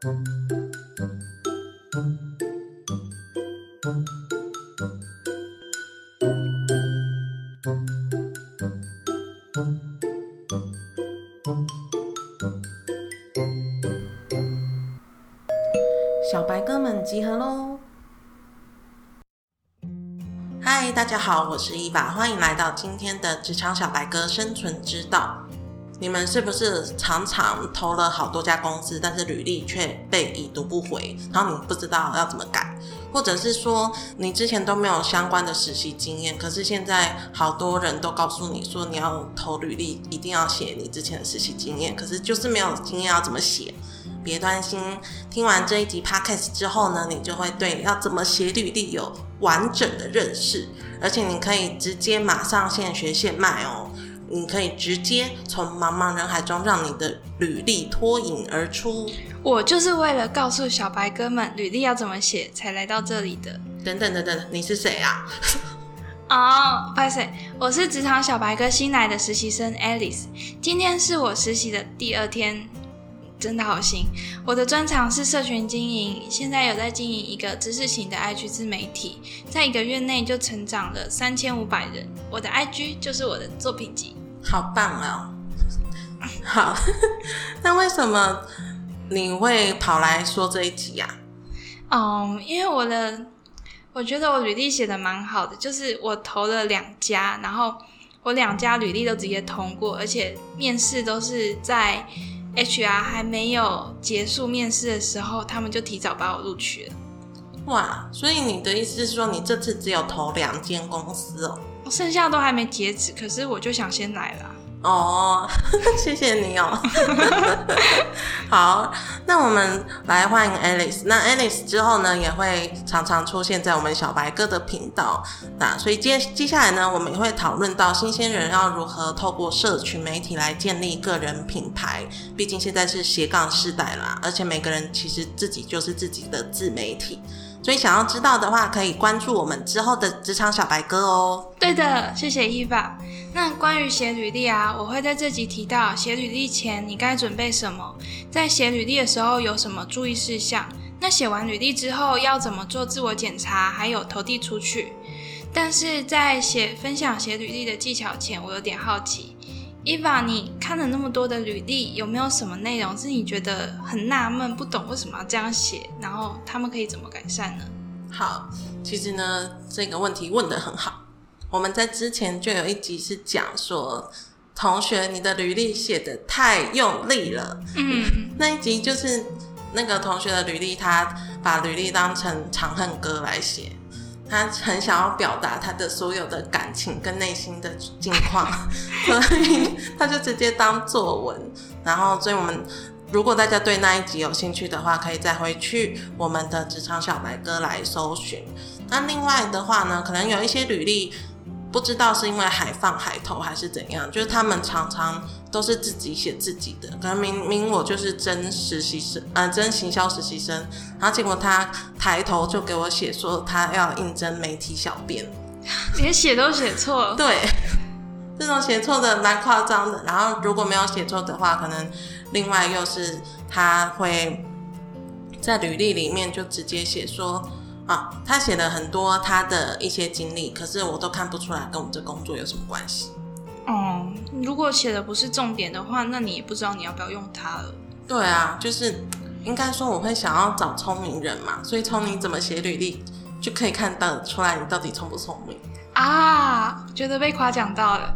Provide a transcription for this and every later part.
小白哥们集合喽！嗨，大家好，我是伊爸，欢迎来到今天的职场小白哥生存之道。你们是不是常常投了好多家公司，但是履历却被已读不回，然后你不知道要怎么改？或者是说你之前都没有相关的实习经验，可是现在好多人都告诉你说你要投履历一定要写你之前的实习经验，可是就是没有经验要怎么写？别担心，听完这一集 podcast 之后呢，你就会对要怎么写履历有完整的认识，而且你可以直接马上现学现卖哦。你可以直接从茫茫人海中让你的履历脱颖而出。我就是为了告诉小白哥们履历要怎么写才来到这里的。等等等等，你是谁啊？哦，不好意思，我是职场小白哥新来的实习生 Alice，今天是我实习的第二天。真的好新！我的专长是社群经营，现在有在经营一个知识型的 IG 自媒体，在一个月内就成长了三千五百人。我的 IG 就是我的作品集，好棒哦！好，那为什么你会跑来说这一集呀？哦，因为我的，我觉得我履历写的蛮好的，就是我投了两家，然后我两家履历都直接通过，而且面试都是在。HR 还没有结束面试的时候，他们就提早把我录取了。哇，所以你的意思是说，你这次只有投两间公司哦？剩下都还没截止，可是我就想先来了。哦，谢谢你哦。好，那我们来欢迎 Alice。那 Alice 之后呢，也会常常出现在我们小白哥的频道。那所以接接下来呢，我们也会讨论到新鲜人要如何透过社群媒体来建立个人品牌。毕竟现在是斜杠时代啦，而且每个人其实自己就是自己的自媒体。所以想要知道的话，可以关注我们之后的职场小白哥哦。对的，谢谢伊娃。那关于写履历啊，我会在这集提到写履历前你该准备什么，在写履历的时候有什么注意事项。那写完履历之后要怎么做自我检查，还有投递出去。但是在写分享写履历的技巧前，我有点好奇。伊娃，你看了那么多的履历，有没有什么内容是你觉得很纳闷、不懂为什么要这样写？然后他们可以怎么改善呢？好，其实呢，这个问题问得很好。我们在之前就有一集是讲说，同学，你的履历写的太用力了。嗯，那一集就是那个同学的履历，他把履历当成《长恨歌》来写。他很想要表达他的所有的感情跟内心的境况，所以他就直接当作文。然后，所以我们如果大家对那一集有兴趣的话，可以再回去我们的职场小白哥来搜寻。那另外的话呢，可能有一些履历。不知道是因为海放海投还是怎样，就是他们常常都是自己写自己的。可能明明我就是真实习生，呃，真行销实习生，然后结果他抬头就给我写说他要应征媒体小编，连写都写错。对，这种写错的蛮夸张的。然后如果没有写错的话，可能另外又是他会在履历里面就直接写说。啊，他写了很多他的一些经历，可是我都看不出来跟我们这工作有什么关系。哦，如果写的不是重点的话，那你也不知道你要不要用它了。对啊，就是应该说我会想要找聪明人嘛，所以聪明怎么写履历就可以看到出来你到底聪不聪明啊。觉得被夸奖到了。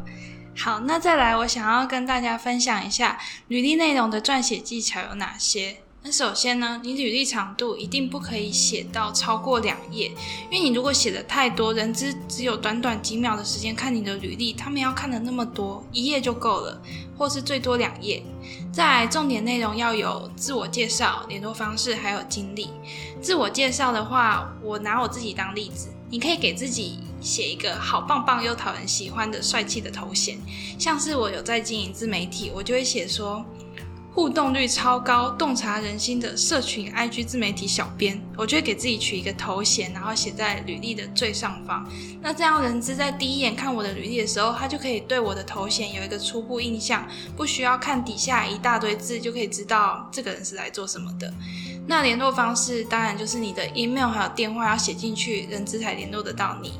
好，那再来，我想要跟大家分享一下履历内容的撰写技巧有哪些。那首先呢，你履历长度一定不可以写到超过两页，因为你如果写的太多，人只只有短短几秒的时间看你的履历，他们要看的那么多，一页就够了，或是最多两页。在重点内容要有自我介绍、联络方式还有经历。自我介绍的话，我拿我自己当例子，你可以给自己写一个好棒棒又讨人喜欢的帅气的头衔，像是我有在经营自媒体，我就会写说。互动率超高、洞察人心的社群 IG 自媒体小编，我就会给自己取一个头衔，然后写在履历的最上方。那这样人资在第一眼看我的履历的时候，他就可以对我的头衔有一个初步印象，不需要看底下一大堆字就可以知道这个人是来做什么的。那联络方式当然就是你的 email 还有电话要写进去，人资才联络得到你。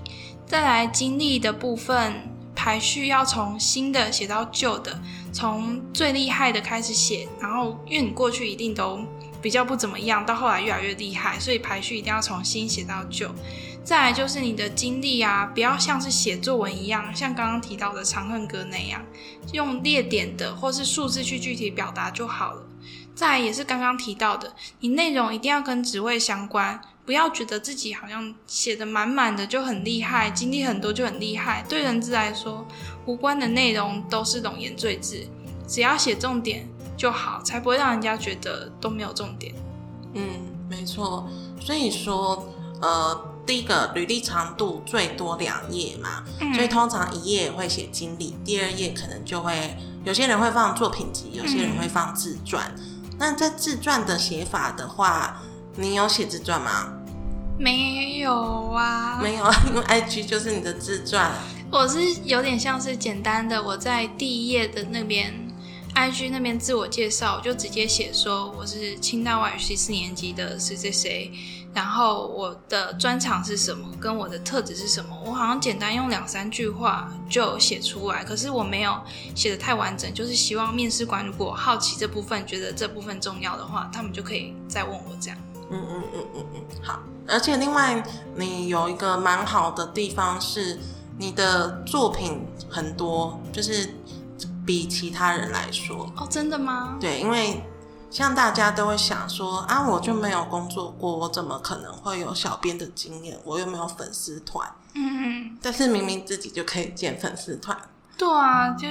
再来经历的部分排序要从新的写到旧的，从最厉害的开始写，然后因为你过去一定都比较不怎么样，到后来越来越厉害，所以排序一定要从新写到旧。再来就是你的经历啊，不要像是写作文一样，像刚刚提到的《长恨歌》那样，用列点的或是数字去具体表达就好了。再也是刚刚提到的，你内容一定要跟职位相关，不要觉得自己好像写的满满的就很厉害，经历很多就很厉害。对人资来说，无关的内容都是冗言赘字，只要写重点就好，才不会让人家觉得都没有重点。嗯，没错。所以说，呃。第一个履历长度最多两页嘛，所以通常一页会写经历，第二页可能就会有些人会放作品集，有些人会放自传。那在自传的写法的话，你有写自传吗？没有啊，没有啊，因为 IG 就是你的自传。我是有点像是简单的，我在第一页的那边 IG 那边自我介绍，我就直接写说我是清大外语系四年级的谁谁谁。然后我的专长是什么，跟我的特质是什么，我好像简单用两三句话就写出来。可是我没有写的太完整，就是希望面试官如果好奇这部分，觉得这部分重要的话，他们就可以再问我这样。嗯嗯嗯嗯嗯，好。而且另外，你有一个蛮好的地方是，你的作品很多，就是比其他人来说。哦，真的吗？对，因为。像大家都会想说啊，我就没有工作过，我怎么可能会有小编的经验？我又没有粉丝团。嗯，但是明明自己就可以建粉丝团。对啊，就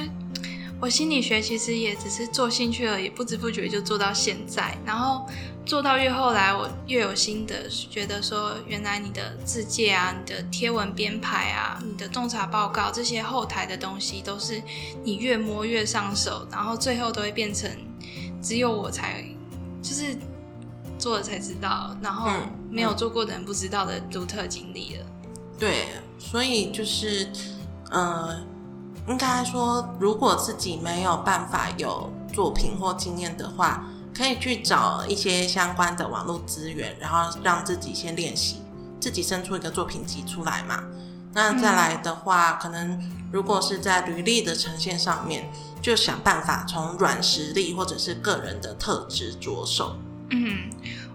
我心理学其实也只是做兴趣而已，不知不觉就做到现在。然后做到越后来，我越有心得，觉得说原来你的字界啊、你的贴文编排啊、你的洞察报告这些后台的东西，都是你越摸越上手，然后最后都会变成。只有我才就是做了才知道，然后没有做过的人不知道的独特经历了。对，所以就是呃，应该说，如果自己没有办法有作品或经验的话，可以去找一些相关的网络资源，然后让自己先练习，自己生出一个作品集出来嘛。那再来的话，可能如果是在履历的呈现上面。就想办法从软实力或者是个人的特质着手。嗯，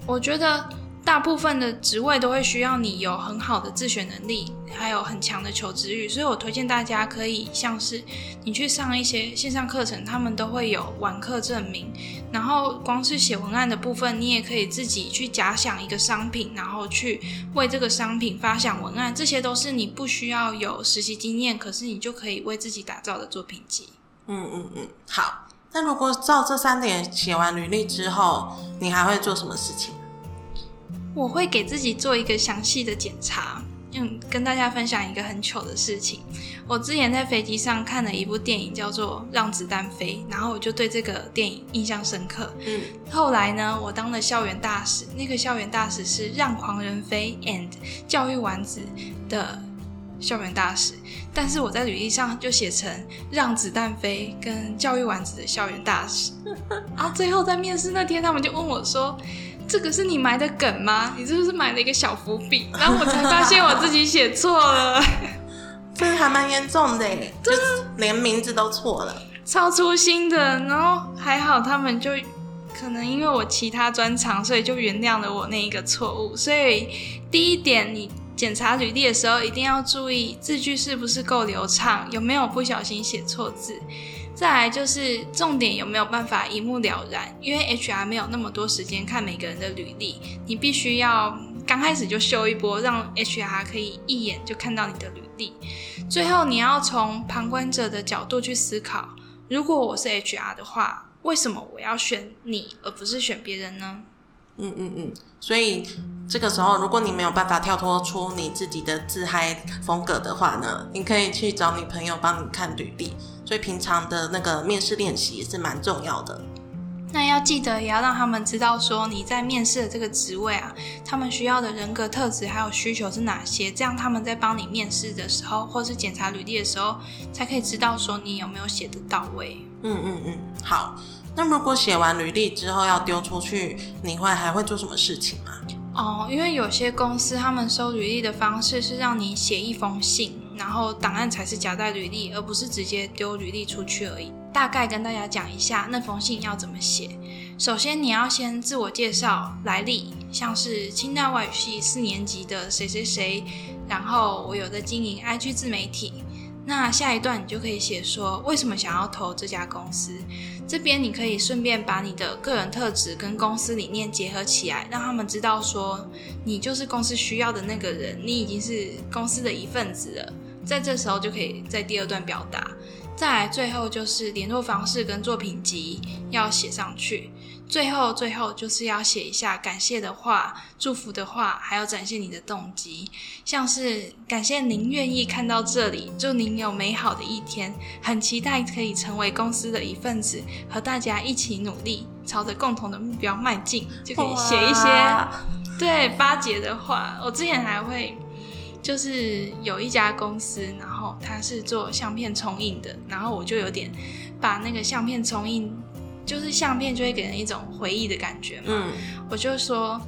我觉得大部分的职位都会需要你有很好的自学能力，还有很强的求职欲，所以我推荐大家可以像是你去上一些线上课程，他们都会有网课证明。然后光是写文案的部分，你也可以自己去假想一个商品，然后去为这个商品发想文案，这些都是你不需要有实习经验，可是你就可以为自己打造的作品集。嗯嗯嗯，好。那如果照这三点写完履历之后，你还会做什么事情？我会给自己做一个详细的检查。嗯，跟大家分享一个很糗的事情。我之前在飞机上看了一部电影，叫做《让子弹飞》，然后我就对这个电影印象深刻。嗯，后来呢，我当了校园大使。那个校园大使是《让狂人飞》and 教育丸子的。校园大使，但是我在履历上就写成让子弹飞跟教育丸子的校园大使，然后最后在面试那天，他们就问我说：“这个是你埋的梗吗？你是不是埋了一个小伏笔？”然后我才发现我自己写错了，这还蛮严重的，就是连名字都错了，超粗心的。然后还好他们就可能因为我其他专长，所以就原谅了我那一个错误。所以第一点你。检查履历的时候，一定要注意字句是不是够流畅，有没有不小心写错字。再来就是重点有没有办法一目了然，因为 HR 没有那么多时间看每个人的履历，你必须要刚开始就秀一波，让 HR 可以一眼就看到你的履历。最后你要从旁观者的角度去思考，如果我是 HR 的话，为什么我要选你而不是选别人呢？嗯嗯嗯，所以这个时候，如果你没有办法跳脱出你自己的自嗨风格的话呢，你可以去找你朋友帮你看履历。所以平常的那个面试练习也是蛮重要的。那要记得也要让他们知道说你在面试的这个职位啊，他们需要的人格特质还有需求是哪些，这样他们在帮你面试的时候，或是检查履历的时候，才可以知道说你有没有写的到位。嗯嗯嗯，好。那如果写完履历之后要丢出去，你会还会做什么事情吗？哦，因为有些公司他们收履历的方式是让你写一封信，然后档案才是夹在履历，而不是直接丢履历出去而已。大概跟大家讲一下那封信要怎么写。首先你要先自我介绍来历，像是清大外语系四年级的谁谁谁，然后我有在经营 IG 自媒体。那下一段你就可以写说为什么想要投这家公司。这边你可以顺便把你的个人特质跟公司理念结合起来，让他们知道说你就是公司需要的那个人，你已经是公司的一份子了。在这时候就可以在第二段表达。再来最后就是联络方式跟作品集要写上去。最后，最后就是要写一下感谢的话、祝福的话，还要展现你的动机，像是感谢您愿意看到这里，祝您有美好的一天，很期待可以成为公司的一份子，和大家一起努力，朝着共同的目标迈进，就可以写一些对巴结的话。我之前还会就是有一家公司，然后它是做相片冲印的，然后我就有点把那个相片冲印。就是相片就会给人一种回忆的感觉嘛。嗯，我就说，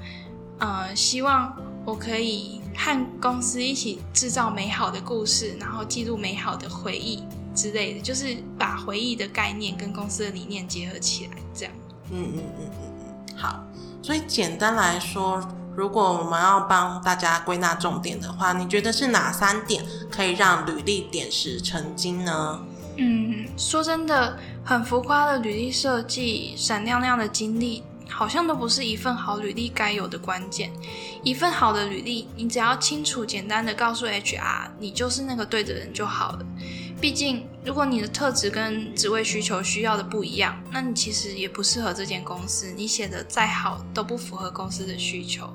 呃，希望我可以和公司一起制造美好的故事，然后记录美好的回忆之类的，就是把回忆的概念跟公司的理念结合起来，这样。嗯嗯嗯嗯嗯，好。所以简单来说，如果我们要帮大家归纳重点的话，你觉得是哪三点可以让履历点石成金呢？嗯，说真的。很浮夸的履历设计，闪亮亮的经历，好像都不是一份好履历该有的关键。一份好的履历，你只要清楚简单的告诉 HR，你就是那个对的人就好了。毕竟，如果你的特质跟职位需求需要的不一样，那你其实也不适合这间公司。你写的再好，都不符合公司的需求。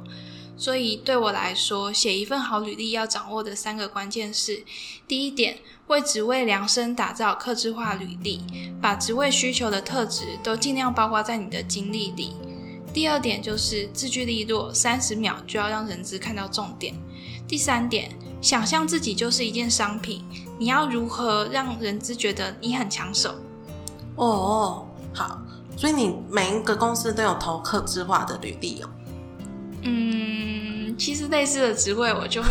所以对我来说，写一份好履历要掌握的三个关键是：第一点，为职位量身打造客制化履历，把职位需求的特质都尽量包括在你的经历里；第二点就是字句利落，三十秒就要让人资看到重点；第三点，想象自己就是一件商品，你要如何让人资觉得你很抢手？哦，好，所以你每一个公司都有投客制化的履历哦。嗯，其实类似的职位我就会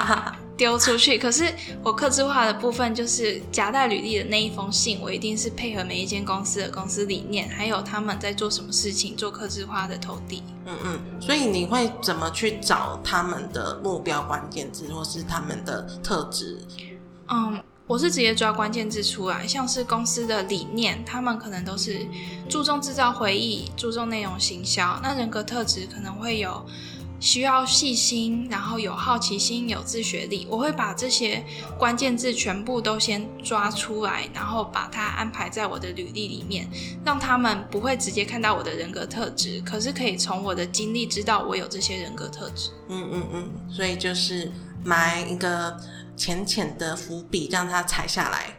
丢出去。可是我客制化的部分就是夹带履历的那一封信，我一定是配合每一间公司的公司理念，还有他们在做什么事情，做客制化的投递。嗯嗯，所以你会怎么去找他们的目标关键字，或是他们的特质？嗯。我是直接抓关键字出来，像是公司的理念，他们可能都是注重制造回忆，注重内容行销。那人格特质可能会有需要细心，然后有好奇心，有自学力。我会把这些关键字全部都先抓出来，然后把它安排在我的履历里面，让他们不会直接看到我的人格特质，可是可以从我的经历知道我有这些人格特质。嗯嗯嗯，所以就是埋一个。浅浅的伏笔让他踩下来，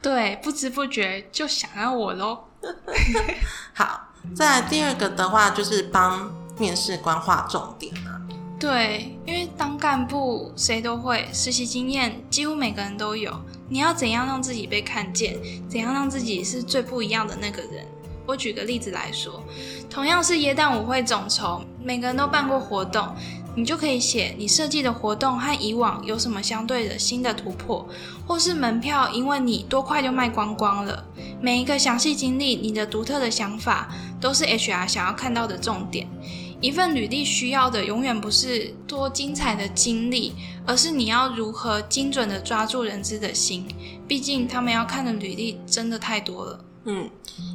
对，不知不觉就想要我喽。好，再来第二个的话，就是帮面试官画重点啊。对，因为当干部谁都会，实习经验几乎每个人都有。你要怎样让自己被看见？怎样让自己是最不一样的那个人？我举个例子来说，同样是耶诞舞会总筹，每个人都办过活动。你就可以写你设计的活动和以往有什么相对的新的突破，或是门票因为你多快就卖光光了。每一个详细经历，你的独特的想法，都是 HR 想要看到的重点。一份履历需要的永远不是多精彩的经历，而是你要如何精准的抓住人资的心。毕竟他们要看的履历真的太多了。嗯，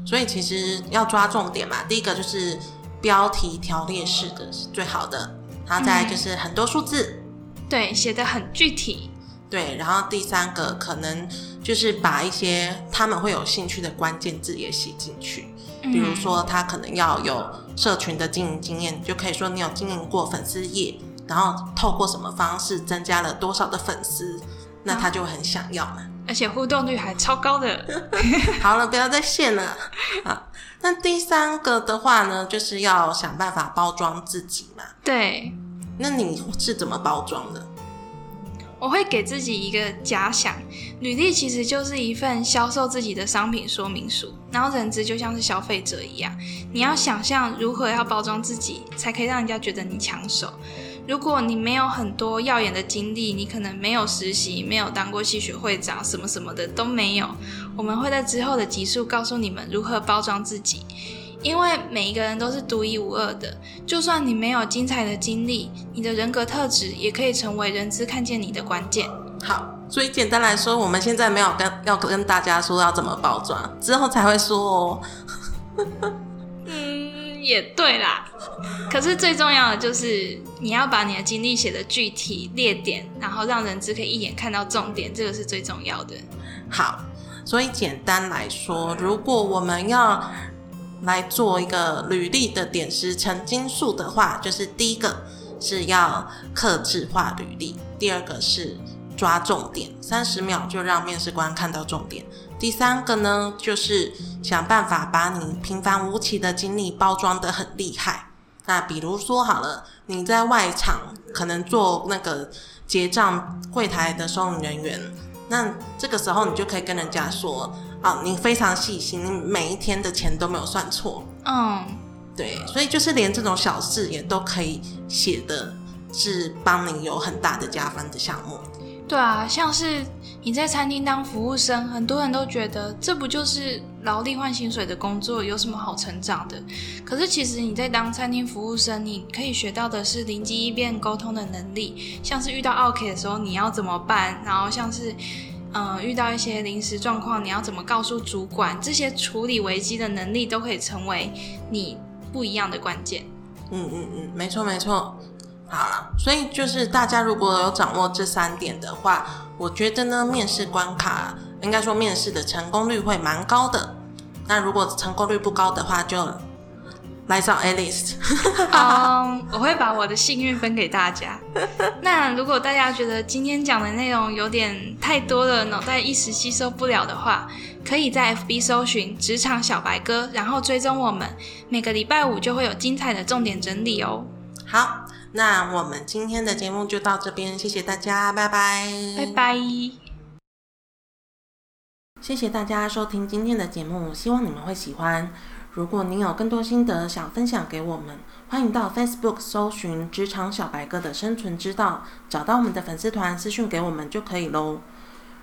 所以其实要抓重点嘛。第一个就是标题条列式的是最好的。然后再就是很多数字，对，写的很具体。对，然后第三个可能就是把一些他们会有兴趣的关键字也写进去，比如说他可能要有社群的经营经验，就可以说你有经营过粉丝页，然后透过什么方式增加了多少的粉丝，那他就很想要嘛。而且互动率还超高的。好了，不要再现了啊。那第三个的话呢，就是要想办法包装自己嘛。对。那你是怎么包装的？我会给自己一个假想，履历其实就是一份销售自己的商品说明书，然后人资就像是消费者一样，你要想象如何要包装自己，才可以让人家觉得你抢手。如果你没有很多耀眼的经历，你可能没有实习，没有当过系学会长，什么什么的都没有。我们会在之后的集数告诉你们如何包装自己。因为每一个人都是独一无二的，就算你没有精彩的经历，你的人格特质也可以成为人资看见你的关键。好，所以简单来说，我们现在没有跟要跟大家说要怎么包装，之后才会说哦。也对啦。可是最重要的就是你要把你的经历写的具体列点，然后让人只可以一眼看到重点，这个是最重要的。好，所以简单来说，如果我们要来做一个履历的点石成金术的话，就是第一个是要克制化履历，第二个是抓重点，三十秒就让面试官看到重点。第三个呢，就是想办法把你平凡无奇的经历包装的很厉害。那比如说好了，你在外场可能做那个结账柜台的收银人员，那这个时候你就可以跟人家说。啊，你非常细心，你每一天的钱都没有算错。嗯，对，所以就是连这种小事也都可以写的，是帮你有很大的加分的项目。对啊，像是你在餐厅当服务生，很多人都觉得这不就是劳力换薪水的工作，有什么好成长的？可是其实你在当餐厅服务生，你可以学到的是灵机一变沟通的能力，像是遇到 OK 的时候你要怎么办，然后像是。嗯，遇到一些临时状况，你要怎么告诉主管？这些处理危机的能力都可以成为你不一样的关键。嗯嗯嗯，没错没错。好了，所以就是大家如果有掌握这三点的话，我觉得呢，面试关卡应该说面试的成功率会蛮高的。那如果成功率不高的话，就。来找 Alice，嗯，我会把我的幸运分给大家。那如果大家觉得今天讲的内容有点太多了，脑袋一时吸收不了的话，可以在 FB 搜寻“职场小白哥”，然后追踪我们，每个礼拜五就会有精彩的重点整理哦。好，那我们今天的节目就到这边，谢谢大家，拜拜，拜拜。谢谢大家收听今天的节目，希望你们会喜欢。如果您有更多心得想分享给我们，欢迎到 Facebook 搜寻“职场小白哥”的生存之道，找到我们的粉丝团私讯给我们就可以喽。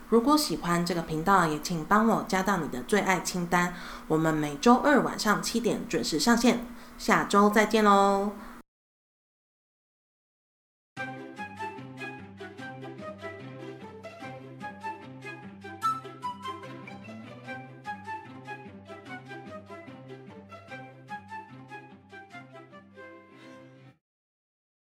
如果喜欢这个频道，也请帮我加到你的最爱清单。我们每周二晚上七点准时上线，下周再见喽。